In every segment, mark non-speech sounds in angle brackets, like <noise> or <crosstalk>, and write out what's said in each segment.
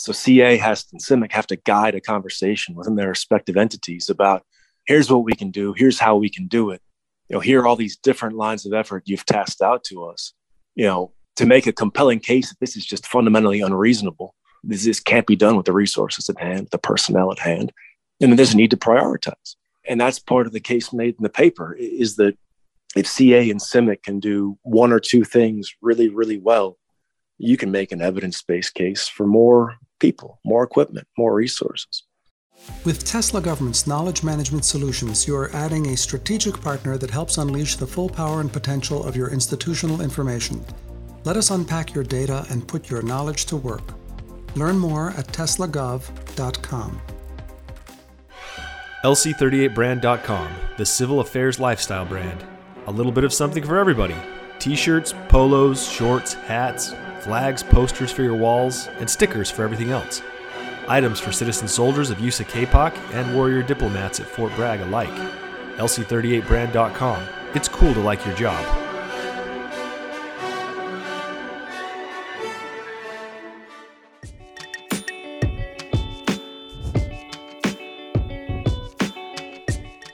So CA has and CIMIC have to guide a conversation within their respective entities about here's what we can do, here's how we can do it. You know, here are all these different lines of effort you've tasked out to us. You know, to make a compelling case that this is just fundamentally unreasonable. This, this can't be done with the resources at hand, the personnel at hand, and there's a need to prioritize. And that's part of the case made in the paper is that if CA and CIMIC can do one or two things really, really well, you can make an evidence based case for more people, more equipment, more resources. With Tesla Government's knowledge management solutions, you are adding a strategic partner that helps unleash the full power and potential of your institutional information. Let us unpack your data and put your knowledge to work. Learn more at teslagov.com. LC38brand.com, the civil affairs lifestyle brand. A little bit of something for everybody t shirts, polos, shorts, hats, flags, posters for your walls, and stickers for everything else. Items for citizen soldiers of USACAPOC and warrior diplomats at Fort Bragg alike. LC38brand.com. It's cool to like your job.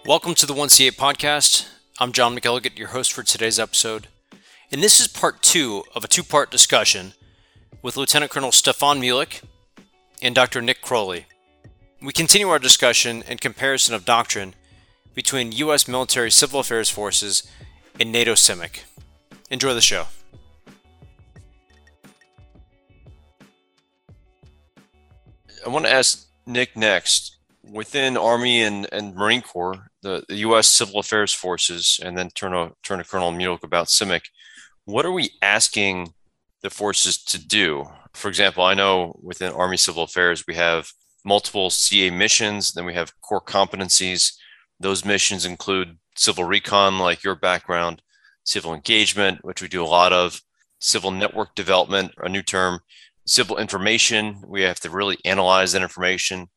Welcome to the 1CA podcast. I'm John McElligott, your host for today's episode. And this is part two of a two part discussion with Lieutenant Colonel Stefan Mulek and Dr. Nick Crowley. We continue our discussion and comparison of doctrine between U.S. military civil affairs forces and NATO CIMIC. Enjoy the show. I want to ask Nick next. Within Army and, and Marine Corps, the, the U.S. Civil Affairs Forces, and then turn to, turn Colonel Mulek about CIMIC, what are we asking the forces to do? For example, I know within Army Civil Affairs, we have multiple CA missions, then we have core competencies. Those missions include civil recon, like your background, civil engagement, which we do a lot of, civil network development, a new term, civil information. We have to really analyze that information,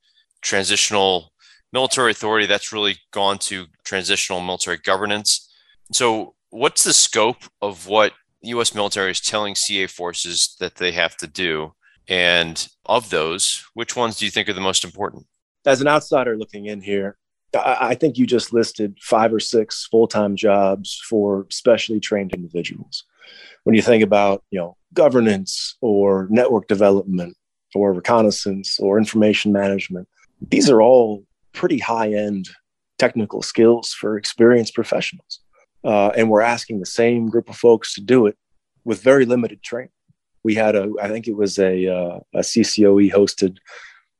transitional military authority, that's really gone to transitional military governance. So, what's the scope of what US military is telling CA forces that they have to do? And of those, which ones do you think are the most important? As an outsider looking in here, I think you just listed five or six full-time jobs for specially trained individuals. When you think about, you know, governance or network development or reconnaissance or information management, these are all pretty high-end technical skills for experienced professionals. Uh, and we're asking the same group of folks to do it with very limited training. We had a, I think it was a, uh, a CCOE hosted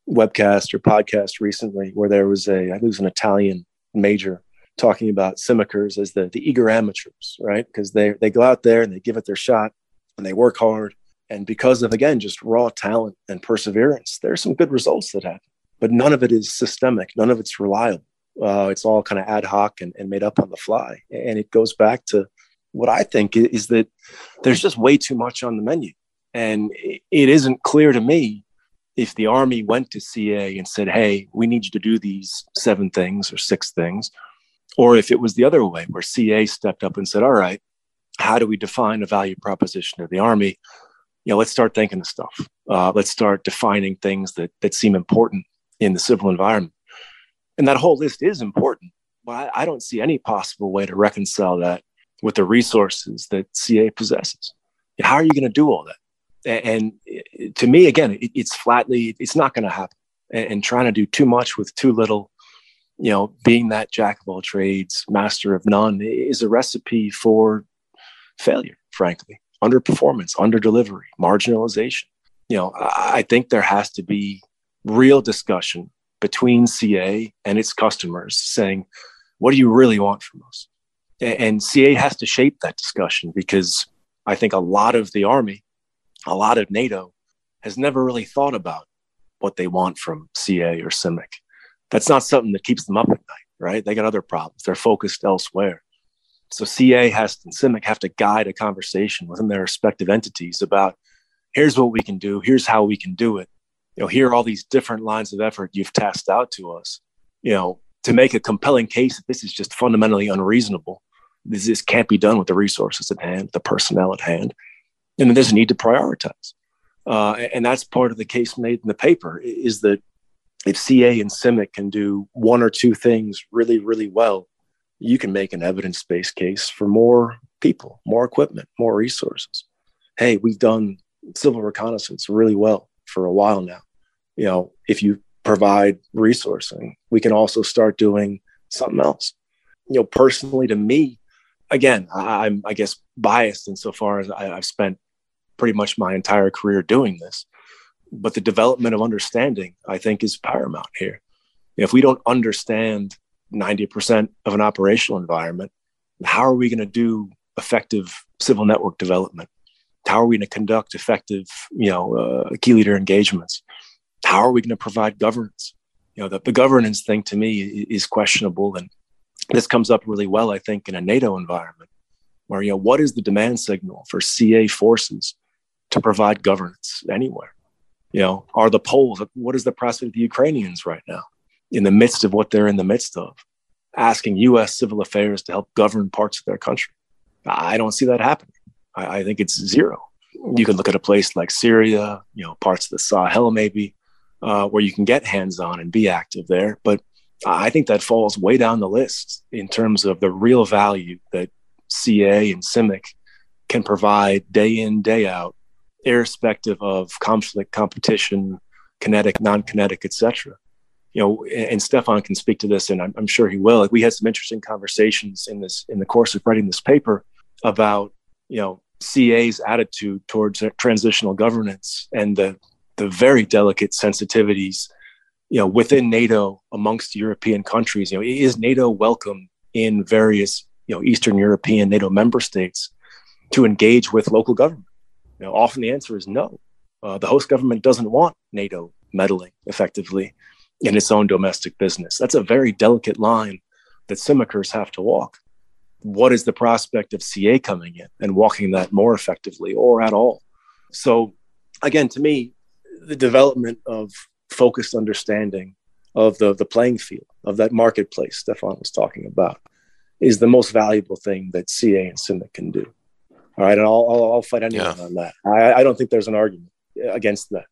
webcast or podcast recently where there was a, I think it was an Italian major talking about CIMICers as the, the eager amateurs, right? Because they, they go out there and they give it their shot and they work hard. And because of, again, just raw talent and perseverance, there's some good results that happen, but none of it is systemic. None of it's reliable. Uh, it's all kind of ad hoc and, and made up on the fly. And it goes back to what I think is that there's just way too much on the menu. And it isn't clear to me if the Army went to CA and said, hey, we need you to do these seven things or six things, or if it was the other way where CA stepped up and said, all right, how do we define a value proposition of the Army? You know, let's start thinking of stuff. Uh, let's start defining things that, that seem important in the civil environment. And that whole list is important, but I, don't see any possible way to reconcile that with the resources that CA possesses. How are you going to do all that? And, eh, to me, again, it's flatly, it's not going to happen. And, trying to do too much with too little, you know, being that jack of all trades, master of none is a recipe for failure, frankly, underperformance, under delivery, marginalization. You know, I think there has to be real discussion between CA and its customers saying, what do you really want from us? And CA has to shape that discussion because I think a lot of the Army, a lot of NATO has never really thought about what they want from CA or CIMIC. That's not something that keeps them up at night, right? They got other problems. They're focused elsewhere. So CA has and CIMIC have to guide a conversation within their respective entities about here's what we can do, here's how we can do it you know, here are all these different lines of effort you've tasked out to us, you know, to make a compelling case that this is just fundamentally unreasonable. This, this can't be done with the resources at hand, the personnel at hand. And there's a need to prioritize. Uh, and that's part of the case made in the paper is that if CA and CIMIC can do one or two things really, really well, you can make an evidence based case for more people, more equipment, more resources. Hey, we've done civil reconnaissance really well for a while now. You know, if you provide resourcing, we can also start doing something else. You know, personally to me, again, I'm, I guess, biased insofar as I, I've spent pretty much my entire career doing this. But the development of understanding, I think, is paramount here. If we don't understand 90% of an operational environment, how are we going to do effective civil network development? How are we going to conduct effective, you know, uh, key leader engagements? How are we going to provide governance? You know, the, the governance thing to me is questionable, and this comes up really well, I think, in a NATO environment, where you know, what is the demand signal for CA forces to provide governance anywhere? You know, are the Poles? What is the prospect of the Ukrainians right now? in the midst of what they're in the midst of, asking U.S. civil affairs to help govern parts of their country. I don't see that happening. I, I think it's zero. You can look at a place like Syria, you know, parts of the Sahel maybe, uh, where you can get hands-on and be active there. But I think that falls way down the list in terms of the real value that CA and CIMIC can provide day in, day out, irrespective of conflict, competition, kinetic, non-kinetic, etc you know, and Stefan can speak to this, and I'm, I'm, sure he will. Like we had some interesting conversations in this in the course of writing this paper about you know CA's attitude towards transitional governance and the the very delicate sensitivities, you know, within NATO amongst European countries. You know, is NATO welcome in various you know Eastern European NATO member states to engage with local government? You know, often the answer is no. Uh, the host government doesn't want NATO meddling effectively in its own domestic business. That's a very delicate line that CIMICers have to walk. What is the prospect of CA coming in and walking that more effectively or at all? So, again, to me, the development of focused understanding of the, the playing field, of that marketplace Stefan was talking about, is the most valuable thing that CA and CIMIC can do. All right. And I'll, I'll, I'll fight anyone yeah. on that. I, I don't think there's an argument against that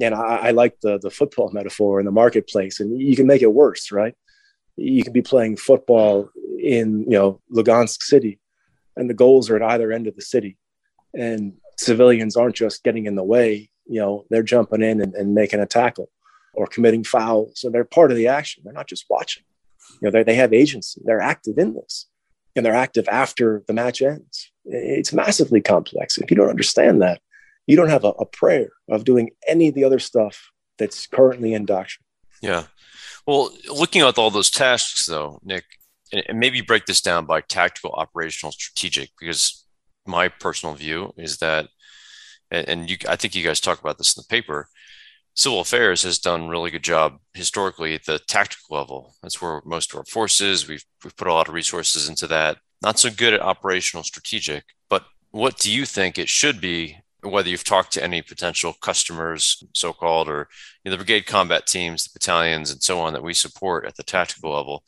and I, I like the the football <laughs> metaphor in the marketplace, and you can make it worse, right? You can be playing football in you know Lugansk City, and the goals are at either end of the city, and civilians aren't just getting in the way. You know, they're jumping in and, and making a tackle or committing fouls. So they're part of the action. They're not just watching. You know, they, have agency. They're active in this, and they're active after the match ends. It's massively complex. If you don't understand that, you don't have a, a prayer of doing any of the other stuff that's currently in doctrine. Yeah. Well, looking at all those tasks, though, Nick, and maybe break this down by tactical, operational, strategic, because my personal view is that, and you, I think you guys talk about this in the paper. Civil affairs has done really good job historically at the tactical level. That's where most of our forces. We've we've put a lot of resources into that. Not so good at operational, strategic. But what do you think it should be whether you've talked to any potential customers, so called, or you know, the brigade combat teams, the battalions, and so on that we support at the tactical level,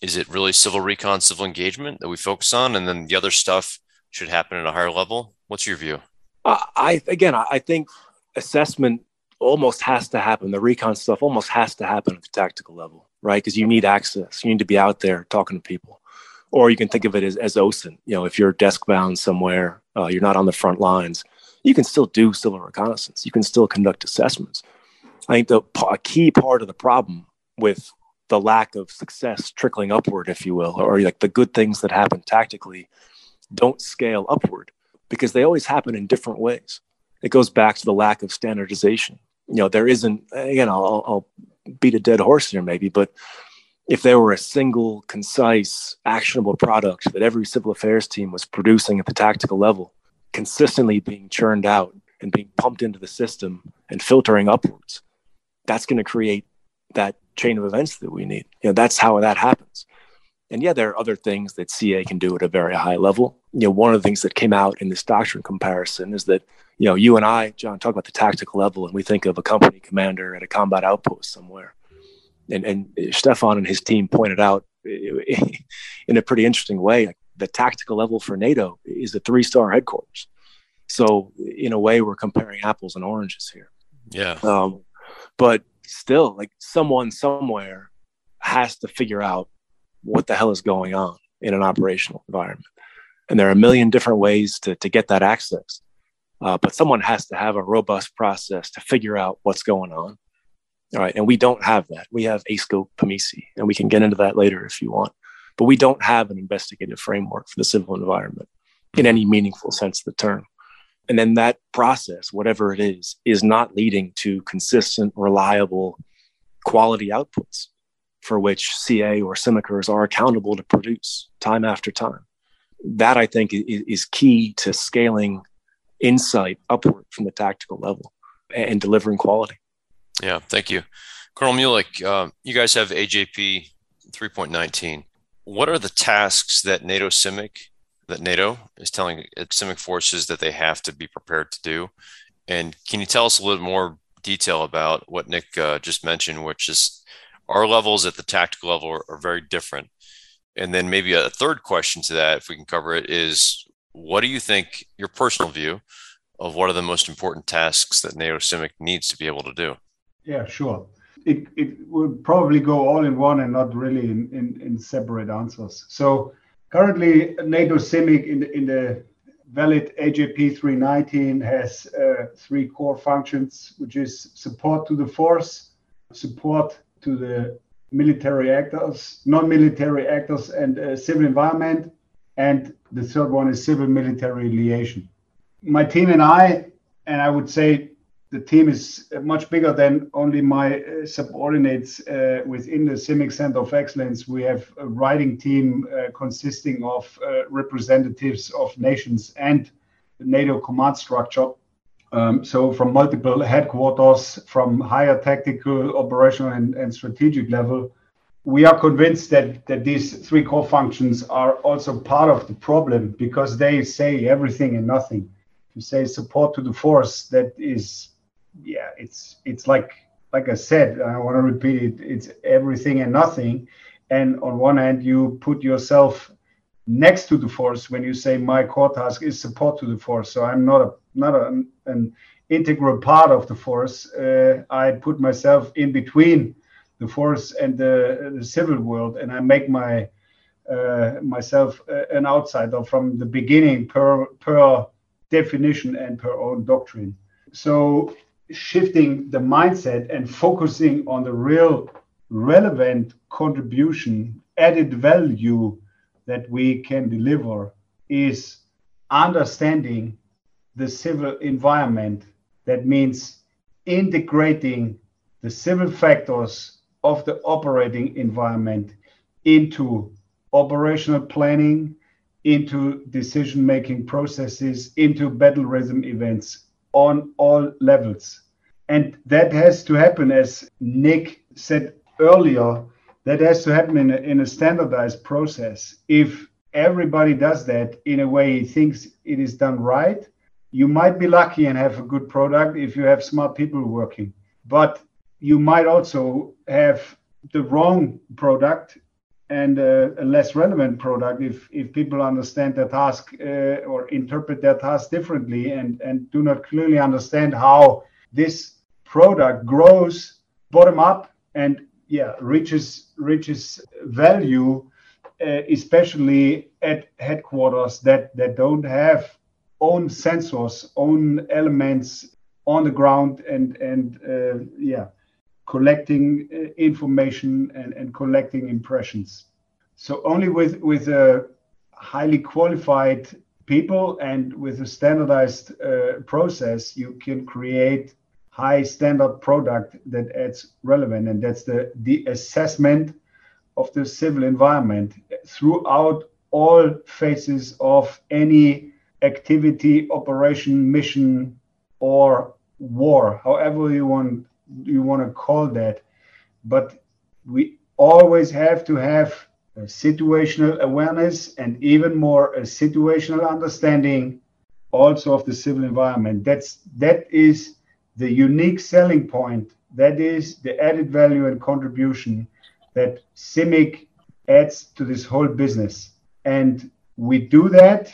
is it really civil recon, civil engagement that we focus on? And then the other stuff should happen at a higher level? What's your view? I, again, I think assessment almost has to happen. The recon stuff almost has to happen at the tactical level, right? Because you need access. You need to be out there talking to people. Or you can think of it as, as OSINT. You know, if you're desk bound somewhere, uh, you're not on the front lines you can still do civil reconnaissance. You can still conduct assessments. I think the a key part of the problem with the lack of success trickling upward, if you will, or like the good things that happen tactically don't scale upward because they always happen in different ways. It goes back to the lack of standardization. You know, there isn't, again, I'll, I'll beat a dead horse here maybe, but if there were a single, concise, actionable product that every civil affairs team was producing at the tactical level, consistently being churned out and being pumped into the system and filtering upwards, that's going to create that chain of events that we need. You know, that's how that happens. And yeah, there are other things that CA can do at a very high level. You know, one of the things that came out in this doctrine comparison is that, you know, you and I, John, talk about the tactical level and we think of a company commander at a combat outpost somewhere. And, and Stefan and his team pointed out <laughs> in a pretty interesting way, the tactical level for NATO is a three star headquarters. So in a way, we're comparing apples and oranges here. Yeah. Um, but still, like someone somewhere has to figure out what the hell is going on in an operational environment. And there are a million different ways to, to get that access. Uh, but someone has to have a robust process to figure out what's going on. All right. And we don't have that. We have ASCOPE PMESII, and we can get into that later if you want. But we don't have an investigative framework for the civil environment in any meaningful sense of the term. And then that process, whatever it is, is not leading to consistent, reliable quality outputs for which CA or CIMICers are accountable to produce time after time. That I think is, key to scaling insight upward from the tactical level and delivering quality. Yeah, thank you. Colonel Muehlich, uh, you guys have AJP 3.19. What are the tasks that NATO CIMIC, that NATO is telling CIMIC forces that they have to be prepared to do? And can you tell us a little more detail about what Nick uh, just mentioned, which is our levels at the tactical level are, are very different. And then maybe a third question to that, if we can cover it, is what do you think, your personal view of what are the most important tasks that NATO CIMIC needs to be able to do? Yeah, sure. It, it would probably go all in one and not really in, in, in separate answers. So currently, NATO CIMIC in the, in the valid AJP 319 has uh, three core functions, which is support to the force, support to the military actors, non-military actors, and uh, civil environment. And the third one is civil military liaison. My team and I, and I would say the team is much bigger than only my uh, subordinates uh, within the CIMIC Center of Excellence. We have a writing team uh, consisting of uh, representatives of nations and the NATO command structure. Um, so from multiple headquarters, from higher tactical, operational, and, and strategic level, we are convinced that, that these three core functions are also part of the problem because they say everything and nothing. To say support to the force, that is, yeah, it's it's like like I said, I want to repeat it. It's everything and nothing. And on one hand, you put yourself next to the force when you say my core task is support to the force. So I'm not a not a, an integral part of the force. Uh, I put myself in between the force and the, the civil world, and I make my uh, myself uh, an outsider from the beginning per per definition and per own doctrine. So shifting the mindset and focusing on the real relevant contribution, added value that we can deliver is understanding the civil environment. That means integrating the civil factors of the operating environment into operational planning, into decision making processes, into battle rhythm events on all levels. And that has to happen, as Nick said earlier, that has to happen in a, in a standardized process. If everybody does that in a way he thinks it is done right, you might be lucky and have a good product if you have smart people working. But you might also have the wrong product and uh, a less relevant product if, if people understand their task uh, or interpret their task differently and, and do not clearly understand how this product grows bottom up and yeah reaches reaches value uh, especially at headquarters that that don't have own sensors own elements on the ground and and uh, yeah collecting uh, information and, and collecting impressions. So only with with a highly qualified people and with a standardized uh, process you can create high standard product that adds relevant and that's the the assessment of the civil environment throughout all phases of any activity operation mission or war however you want you want to call that. But we always have to have situational awareness and even more a situational understanding also of the civil environment. That's that is the unique selling point that is the added value and contribution that CIMIC adds to this whole business. And we do that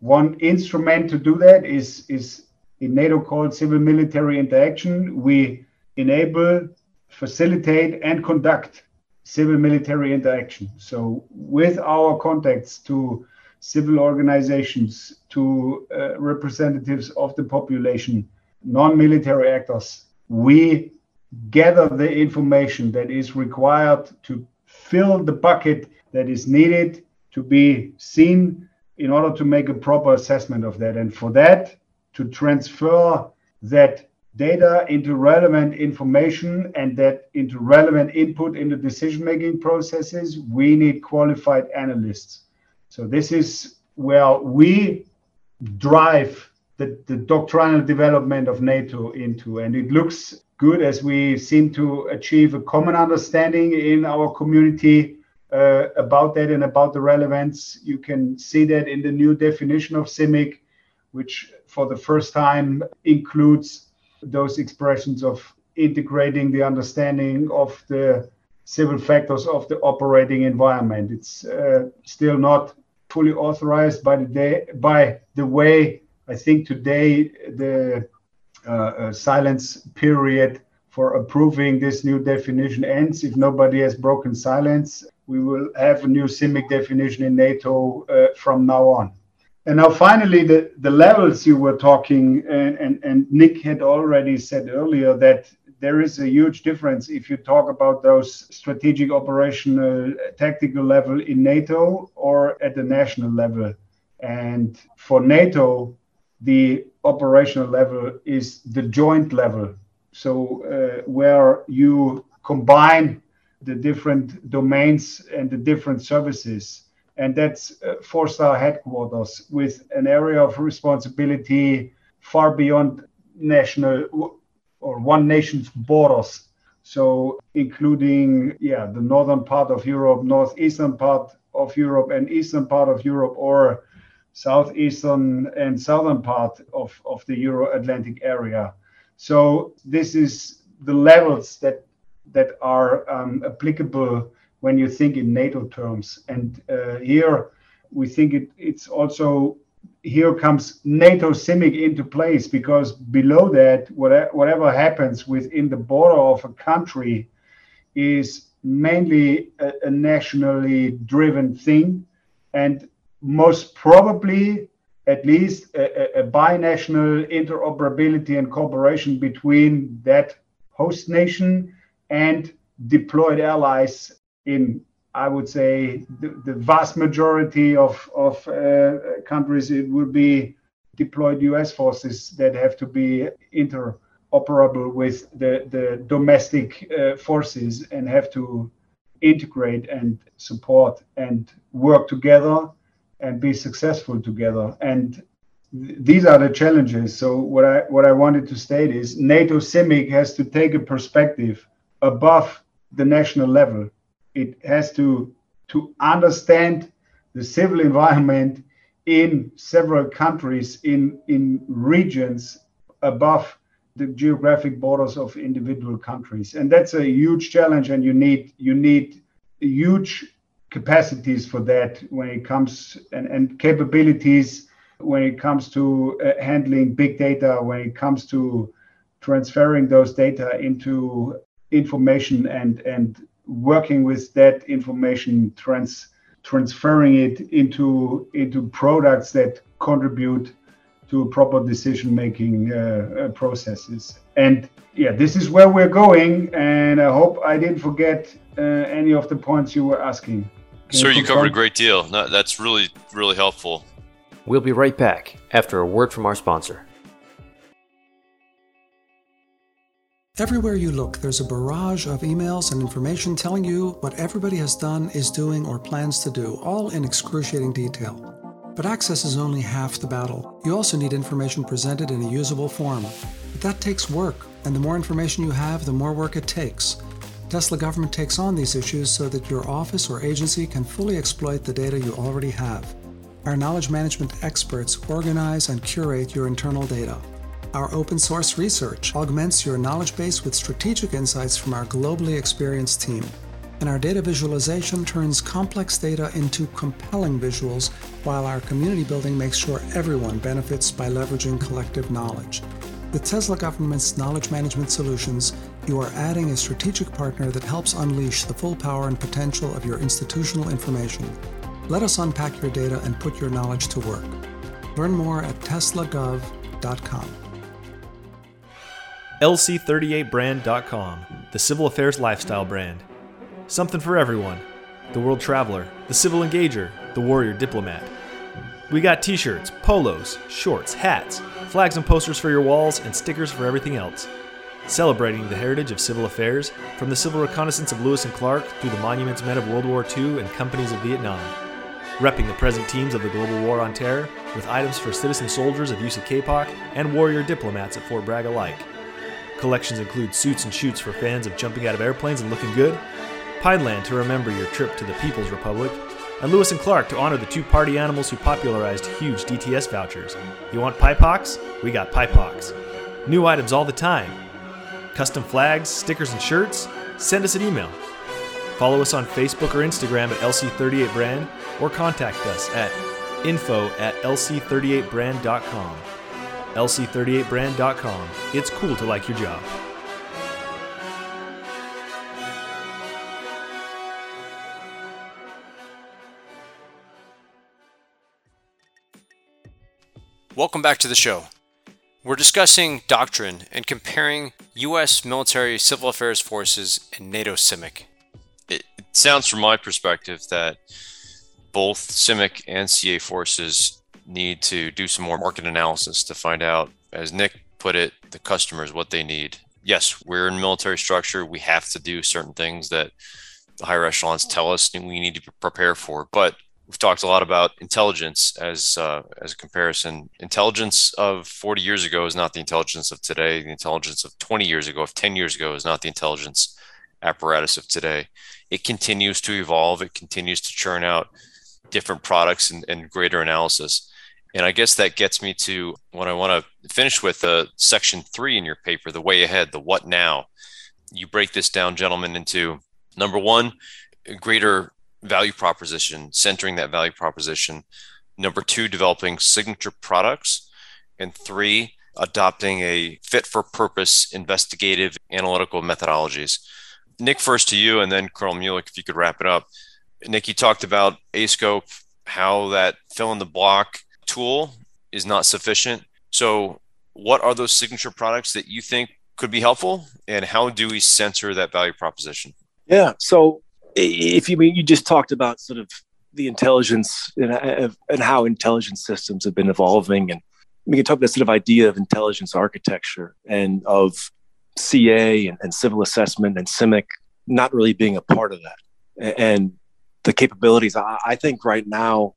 one instrument to do that is, is in NATO called civil military interaction. We enable, facilitate, and conduct civil military interaction. So, with our contacts to civil organizations, to uh, representatives of the population, non military actors, we gather the information that is required to fill the bucket that is needed to be seen in order to make a proper assessment of that. And for that, to transfer that data into relevant information and that into relevant input into decision making processes, we need qualified analysts. So, this is where we drive the, the doctrinal development of NATO into. And it looks good as we seem to achieve a common understanding in our community uh, about that and about the relevance. You can see that in the new definition of CIMIC, which for the first time includes those expressions of integrating the understanding of the civil factors of the operating environment. It's uh, still not fully authorized by the day by the way I think today the uh, uh, silence period for approving this new definition ends. If nobody has broken silence, we will have a new CIMIC definition in NATO uh, from now on. And now, finally, the, the levels you were talking, and, and, and Nick had already said earlier that there is a huge difference if you talk about those strategic, operational, tactical level in NATO or at the national level. And for NATO, the operational level is the joint level. So, uh, where you combine the different domains and the different services. And that's uh, four star headquarters with an area of responsibility far beyond national or one nation's borders. So, including, yeah, the northern part of Europe, northeastern part of Europe, and eastern part of Europe, or southeastern and southern part of, of the Euro Atlantic area. So, this is the levels that that are um, applicable when you think in NATO terms. And uh, here we think it, it's also here comes NATO CIMIC into place because below that, whatever happens within the border of a country is mainly a, a nationally driven thing, and most probably at least a, a, binational interoperability and cooperation between that host nation and deployed allies in I would say the, the vast majority of, of uh, countries, it would be deployed US forces that have to be interoperable with the, the domestic uh, forces and have to integrate and support and work together and be successful together. And th- these are the challenges. So what I what I wanted to state is NATO CIMIC has to take a perspective above the national level. It has to to understand the civil environment in several countries in in regions above the geographic borders of individual countries and that's a huge challenge and you need you need huge capacities for that when it comes and, and capabilities when it comes to uh, handling big data when it comes to transferring those data into information and and working with that information trans transferring it into into products that contribute to proper decision making uh, uh, processes. And yeah this is where we're going and i hope i didn't forget uh, any of the points you were asking sir you, you covered a great deal no, that's really really helpful we'll be right back after a word from our sponsor Everywhere you look, there's a barrage of emails and information telling you what everybody has done, is doing, or plans to do, all in excruciating detail. But access is only half the battle. You also need information presented in a usable form. But that takes work, and the more information you have, the more work it takes. Tesla government takes on these issues so that your office or agency can fully exploit the data you already have. Our knowledge management experts organize and curate your internal data. Our open source research augments your knowledge base with strategic insights from our globally experienced team. and our data visualization turns complex data into compelling visuals, while our community building makes sure everyone benefits by leveraging collective knowledge. With Tesla Government's knowledge management solutions, you are adding a strategic partner that helps unleash the full power and potential of your institutional information. Let us unpack your data and put your knowledge to work. Learn more at teslagov.com. LC38brand.com, the civil affairs lifestyle brand. Something for everyone the world traveler, the civil engager, the warrior diplomat. We got t shirts, polos, shorts, hats, flags and posters for your walls, and stickers for everything else. Celebrating the heritage of civil affairs, from the civil reconnaissance of Lewis and Clark through the monuments men of World War II and companies of Vietnam. Repping the present teams of the global war on terror, with items for citizen soldiers of USACAPOC and warrior diplomats at Fort Bragg alike. Collections include suits and chutes for fans of jumping out of airplanes and looking good, Pineland to remember your trip to the People's Republic, and Lewis and Clark to honor the two party animals who popularized huge DTS vouchers. You want Hawks? We got Hawks. New items all the time. Custom flags, stickers, and shirts? Send us an email. Follow us on Facebook or Instagram at LC38brand or contact us at info at lc38brand.com. lc38brand.com. It's cool to like your job. Welcome back to the show. We're discussing doctrine and comparing U.S. military civil affairs forces and NATO CIMIC. It, it sounds, from my perspective, that both CIMIC and CA forces need to do some more market analysis to find out, as Nick put it, the customers what they need. Yes, we're in military structure. We have to do certain things that the higher echelons tell us we need to prepare for. But we've talked a lot about intelligence as uh, as a comparison. Intelligence of 40 years ago is not the intelligence of today. The intelligence of 20 years ago, of 10 years ago, is not the intelligence apparatus of today. It continues to evolve. It continues to churn out different products and, and greater analysis. And I guess that gets me to what I want to finish with. Uh, section three in your paper, the way ahead, the what now. You break this down, gentlemen, into number one, greater value proposition, centering that value proposition. Number two, developing signature products. And three, adopting a fit for purpose investigative analytical methodologies. Nick, first to you, and then Colonel Mulick, if you could wrap it up. Nick, you talked about ASCOPE, how that fill in the block tool is not sufficient. So, what are those signature products that you think could be helpful, and how do we censor that value proposition? Yeah. So, if you mean you just talked about sort of the intelligence and, and how intelligence systems have been evolving and we can talk about sort of idea of intelligence architecture and of CA and, and, civil assessment and CIMIC not really being a part of that. And the capabilities, I, I, think right now,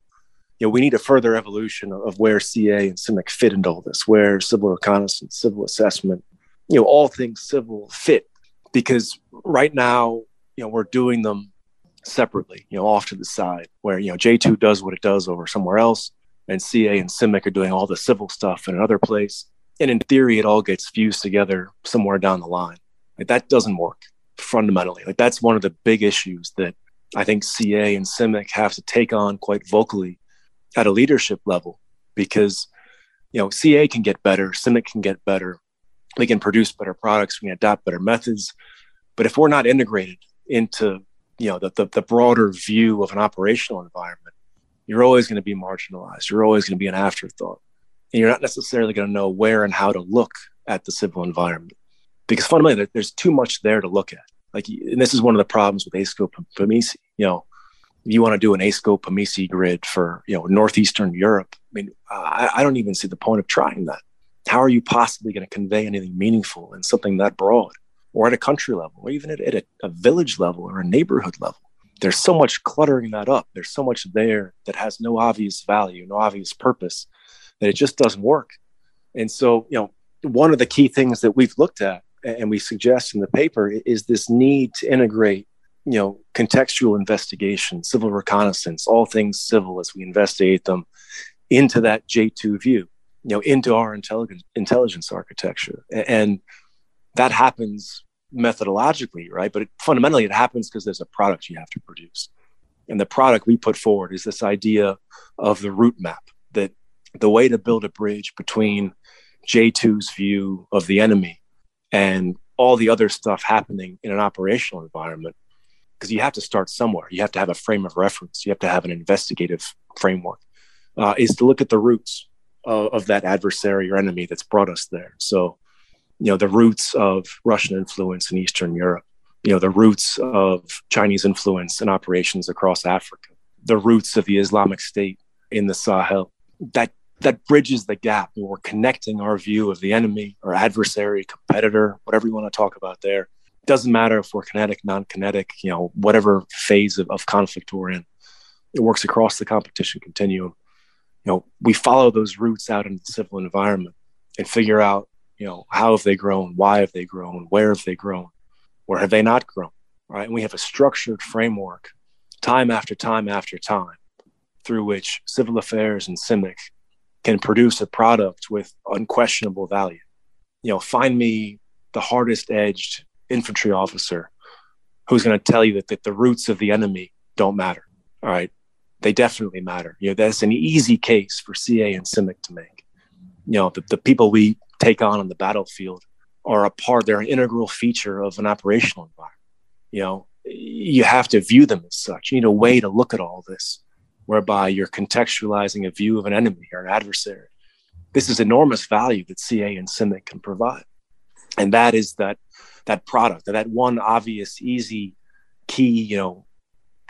you know, we need a further evolution of where CA and CIMIC fit into all this, where civil reconnaissance, civil assessment, you know, all things civil fit. Because right now, you know, we're doing them separately, you know, off to the side, where you know J2 does what it does over somewhere else, and CA and CIMIC are doing all the civil stuff in another place. And in theory, it all gets fused together somewhere down the line. Like that doesn't work fundamentally. Like that's one of the big issues that I think CA and CIMIC have to take on quite vocally at a leadership level, because you know CA can get better, CIMIC can get better, we can produce better products, we can adopt better methods. But if we're not integrated into you know the, the, the broader view of an operational environment you're always going to be marginalized. You're always going to be an afterthought. And you're not necessarily going to know where and how to look at the civil environment. Because fundamentally there's too much there to look at. Like and this is one of the problems with ASCOPE PMESII you know you want to do an ASCOPE PMESII grid for you know northeastern Europe I mean I, I don't even see the point of trying that. How are you possibly going to convey anything meaningful in something that broad or at a country level, or even at, at a, a village level or a neighborhood level. There's so much cluttering that up. There's so much there that has no obvious value, no obvious purpose, that it just doesn't work. And so, you know, one of the key things that we've looked at and we suggest in the paper is this need to integrate you know contextual investigation civil reconnaissance all things civil as we investigate them into that j2 view you know into our intelligence intelligence architecture and that happens methodologically, right? But it, fundamentally, it happens because there's a product you have to produce. And the product we put forward is this idea of the route map that the way to build a bridge between J2's view of the enemy and all the other stuff happening in an operational environment, because you have to start somewhere. You have to have a frame of reference, you have to have an investigative framework, uh, is to look at the roots of, of that adversary or enemy that's brought us there. So, you know, the roots of Russian influence in Eastern Europe, you know, the roots of Chinese influence in operations across Africa, the roots of the Islamic State in the Sahel. That that bridges the gap. We're connecting our view of the enemy or adversary, competitor, whatever you want to talk about there. Doesn't matter if we're kinetic, non-kinetic, you know, whatever phase of, of conflict we're in. It works across the competition continuum. You know, we follow those roots out into the civil environment and figure out, you know, how have they grown, why have they grown, where have they grown, or have they not grown, right? And we have a structured framework, time after time after time, through which civil affairs and CIMIC can produce a product with unquestionable value. You know, find me the hardest edged infantry officer who's going to tell you that, that the roots of the enemy don't matter. All right. They definitely matter. You know, that's an easy case for CA and CIMIC to make. You know, the, the people we take on on the battlefield are a part, they're an integral feature of an operational environment. You know, you have to view them as such. You need a way to look at all this whereby you're contextualizing a view of an enemy or an adversary. This is enormous value that CA and CIMIC can provide. And that is that that product, that one obvious, easy, key, you know,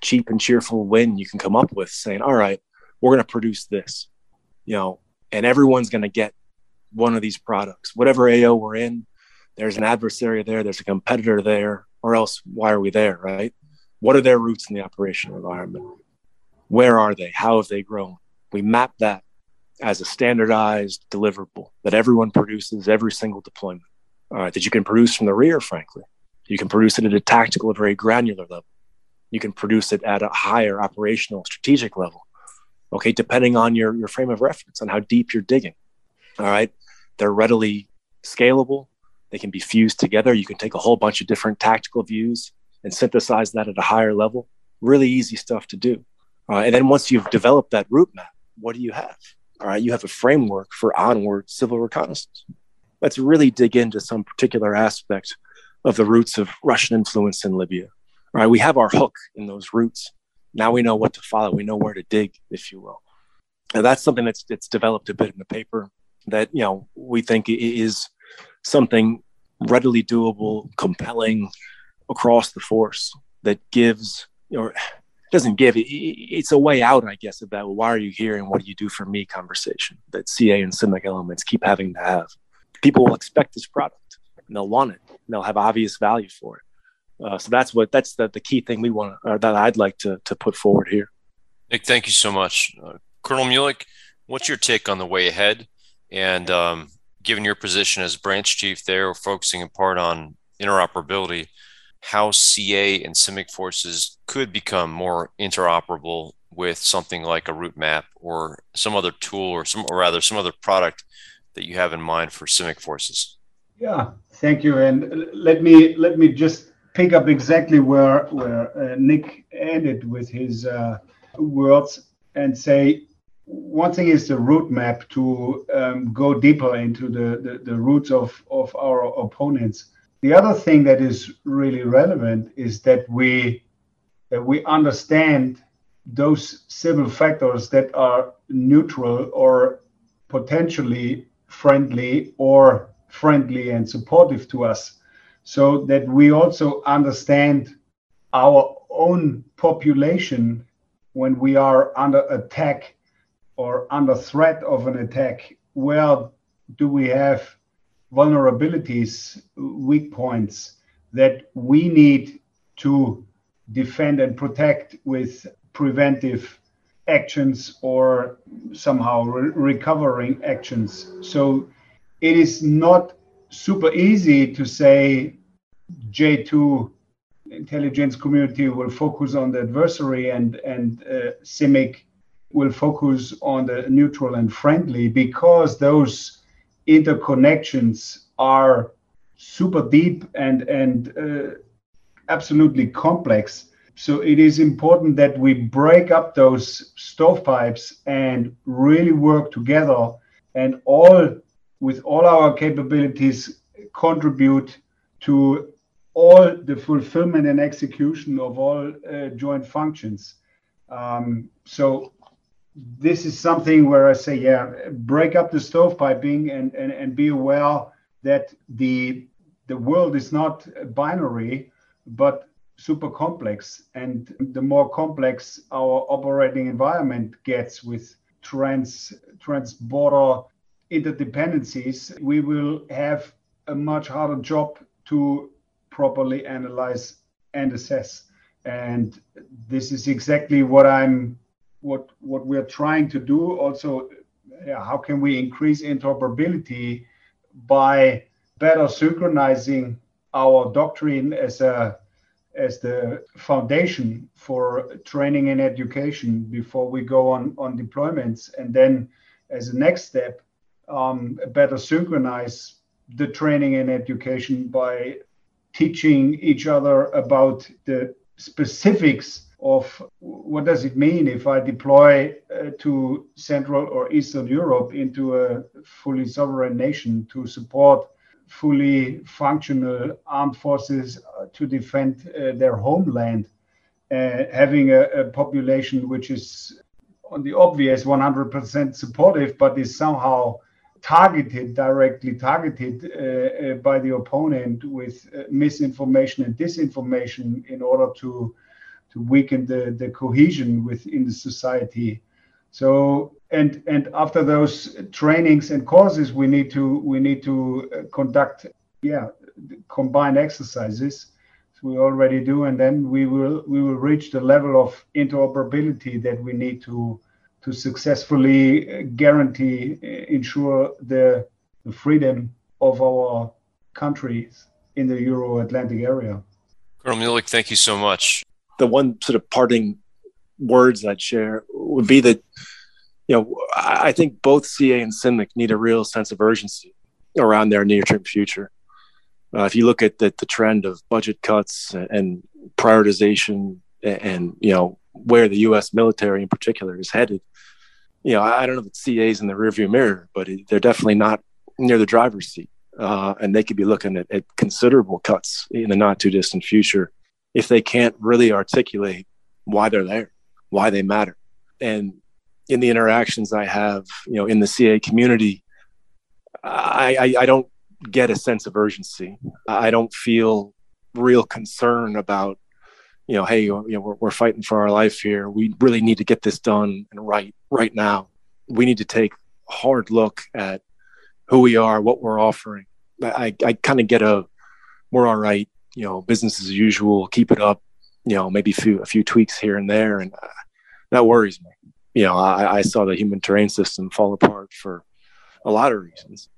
cheap and cheerful win you can come up with saying, all right, we're going to produce this, you know, and everyone's going to get one of these products. Whatever AO we're in, there's an adversary there, there's a competitor there, or else why are we there, right? What are their roots in the operational environment? Where are they? How have they grown? We map that as a standardized deliverable that everyone produces every single deployment. All right, that you can produce from the rear, frankly. You can produce it at a tactical, a very granular level. You can produce it at a higher operational, strategic level. Okay, depending on your, your frame of reference, and how deep you're digging. All right, they're readily scalable. They can be fused together. You can take a whole bunch of different tactical views and synthesize that at a higher level. Really easy stuff to do. Uh, and then once you've developed that route map, what do you have? All right, you have a framework for onward civil reconnaissance. Let's really dig into some particular aspect of the roots of Russian influence in Libya. All right, we have our hook in those roots. Now we know what to follow. We know where to dig, if you will. And that's something that's, that's developed a bit in the paper that you know we think is something readily doable, compelling across the force that gives or doesn't give it, it's a way out, I guess, of that. Why are you here and what do you do for me conversation that CA and CIMIC elements keep having to have. People will expect this product and they'll want it. And they'll have obvious value for it. Uh, so that's what that's the, the key thing we want to, that I'd like to, to put forward here. Nick, thank you so much. Uh, Colonel Muehlich, what's your take on the way ahead? And um, given your position as branch chief there, focusing in part on interoperability, how CA and CIMIC forces could become more interoperable with something like a route map or some other tool or some or rather some other product that you have in mind for CIMIC forces. Yeah, thank you. And let me let me just pick up exactly where where uh, Nick ended with his uh, words and say one thing is the route map to um, go deeper into the, the, the roots of, of our opponents. The other thing that is really relevant is that we that we understand those civil factors that are neutral or potentially friendly or friendly and supportive to us. So that we also understand our own population when we are under attack or under threat of an attack where do we have vulnerabilities, weak points that we need to defend and protect with preventive actions or somehow re- recovering actions. So it is not super easy to say J2 intelligence community will focus on the adversary and and uh, CIMIC will focus on the neutral and friendly because those interconnections are super deep and and uh, absolutely complex. So it is important that we break up those stovepipes and really work together and all with all our capabilities contribute to all the fulfillment and execution of all uh, joint functions. Um, so this is something where I say, yeah, break up the stovepiping and, and, and be aware that the the world is not binary, but super complex. And the more complex our operating environment gets with trans trans border interdependencies, we will have a much harder job to properly analyze and assess. And this is exactly what I'm what what we're trying to do. Also, yeah, how can we increase interoperability by better synchronizing our doctrine as a as the foundation for training and education before we go on on deployments and then as a next step um, better synchronize the training and education by teaching each other about the specifics of what does it mean if I deploy uh, to Central or Eastern Europe into a fully sovereign nation to support fully functional armed forces uh, to defend uh, their homeland, uh, having a, a, population which is on the obvious 100% supportive, but is somehow targeted, directly targeted uh, uh, by the opponent with misinformation and disinformation in order to to weaken the, the cohesion within the society. So and and after those trainings and courses, we need to we need to conduct yeah combined exercises. We already do, and then we will we will reach the level of interoperability that we need to to successfully uh, guarantee, uh, ensure the, the freedom of our countries in the Euro Atlantic area. Colonel Muehlich, thank you so much. The one sort of parting words I'd share would be that, you know, I think both CA and CIMIC need a real sense of urgency around their near term future. Uh, if you look at the, the trend of budget cuts and prioritization and, and, you know, where the U.S. military in particular is headed, you know, I, don't know if it's CA's in the rearview mirror, but it, they're definitely not near the driver's seat. Uh, and they could be looking at, at, considerable cuts in the not too distant future if they can't really articulate why they're there, why they matter. And in the interactions I have, you know, in the CA community, I, I, I don't get a sense of urgency. I don't feel real concern about you know, hey, you know, we're, we're fighting for our life here. We really need to get this done and right right now. We need to take a hard look at who we are, what we're offering. I, I kind of get a, we're all right, you know, business as usual, keep it up, you know, maybe a few, a few tweaks here and there. And uh, that worries me. You know, I, I saw the human terrain system fall apart for a lot of reasons,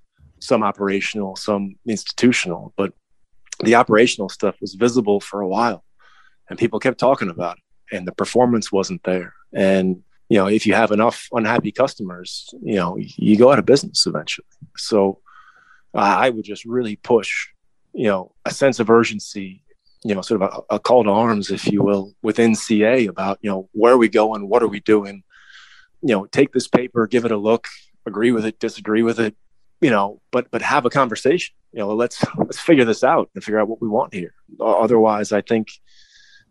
some operational, some institutional, but the operational stuff was visible for a while and people kept talking about it and the performance wasn't there and you know if you have enough unhappy customers you know you go out of business eventually so uh, i would just really push you know a sense of urgency you know sort of a, a, call to arms if you will within ca about you know where are we going? What are we doing? You know take this paper give it a look agree with it disagree with it you know but but have a conversation. You know let's let's figure this out and figure out what we want here. Otherwise i think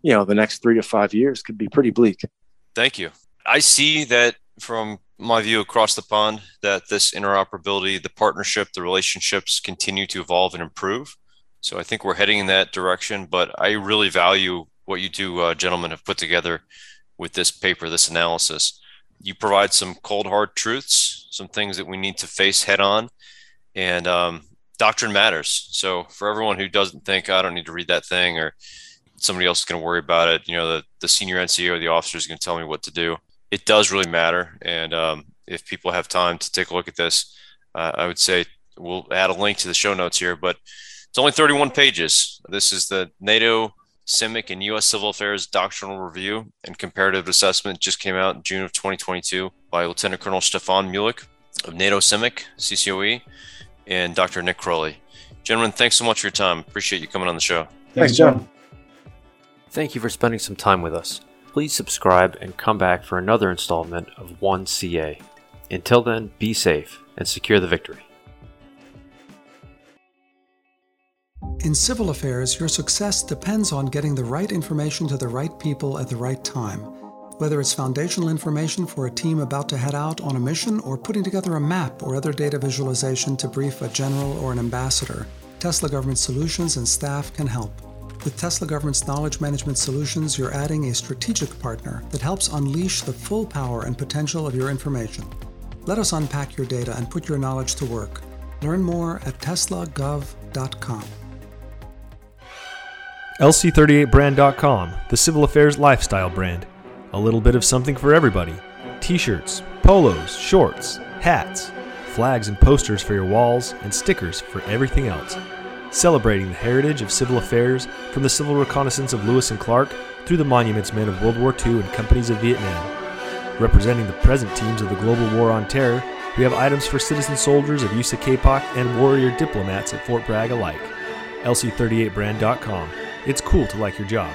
you know the next three to five years could be pretty bleak. Thank you. I see that from my view across the pond that this interoperability the partnership the relationships continue to evolve and improve so i think we're heading in that direction but i really value what you two uh, gentlemen have put together with this paper this analysis you provide some cold hard truths some things that we need to face head on and um, doctrine matters so for everyone who doesn't think i don't need to read that thing or somebody else is going to worry about it. You know, the, the senior NCO or the officer is going to tell me what to do. It does really matter. And um, if people have time to take a look at this, uh, I would say we'll add a link to the show notes here, but it's only 31 pages. This is the NATO CIMIC and U.S. Civil Affairs Doctrinal Review and Comparative Assessment just came out in June of 2022 by Lieutenant Colonel Stefan Muehlich of NATO CIMIC, CCOE, and Dr. Nick Crowley. Gentlemen, thanks so much for your time. Appreciate you coming on the show. Thanks, John. Thank you for spending some time with us. Please subscribe and come back for another installment of 1CA. Until then, be safe and secure the victory. In civil affairs, your success depends on getting the right information to the right people at the right time. Whether it's foundational information for a team about to head out on a mission or putting together a map or other data visualization to brief a general or an ambassador, Tesla Government Solutions and staff can help. With Tesla Government's knowledge management solutions, you're adding a strategic partner that helps unleash the full power and potential of your information. Let us unpack your data and put your knowledge to work. Learn more at teslagov.com. LC38brand.com, the civil affairs lifestyle brand. A little bit of something for everybody t shirts, polos, shorts, hats, flags and posters for your walls, and stickers for everything else. Celebrating the heritage of civil affairs from the civil reconnaissance of Lewis and Clark through the monuments men of World War II and companies of Vietnam. Representing the present teams of the global war on terror, we have items for citizen soldiers of USACAPOC and warrior diplomats at Fort Bragg alike. LC38brand.com. It's cool to like your job.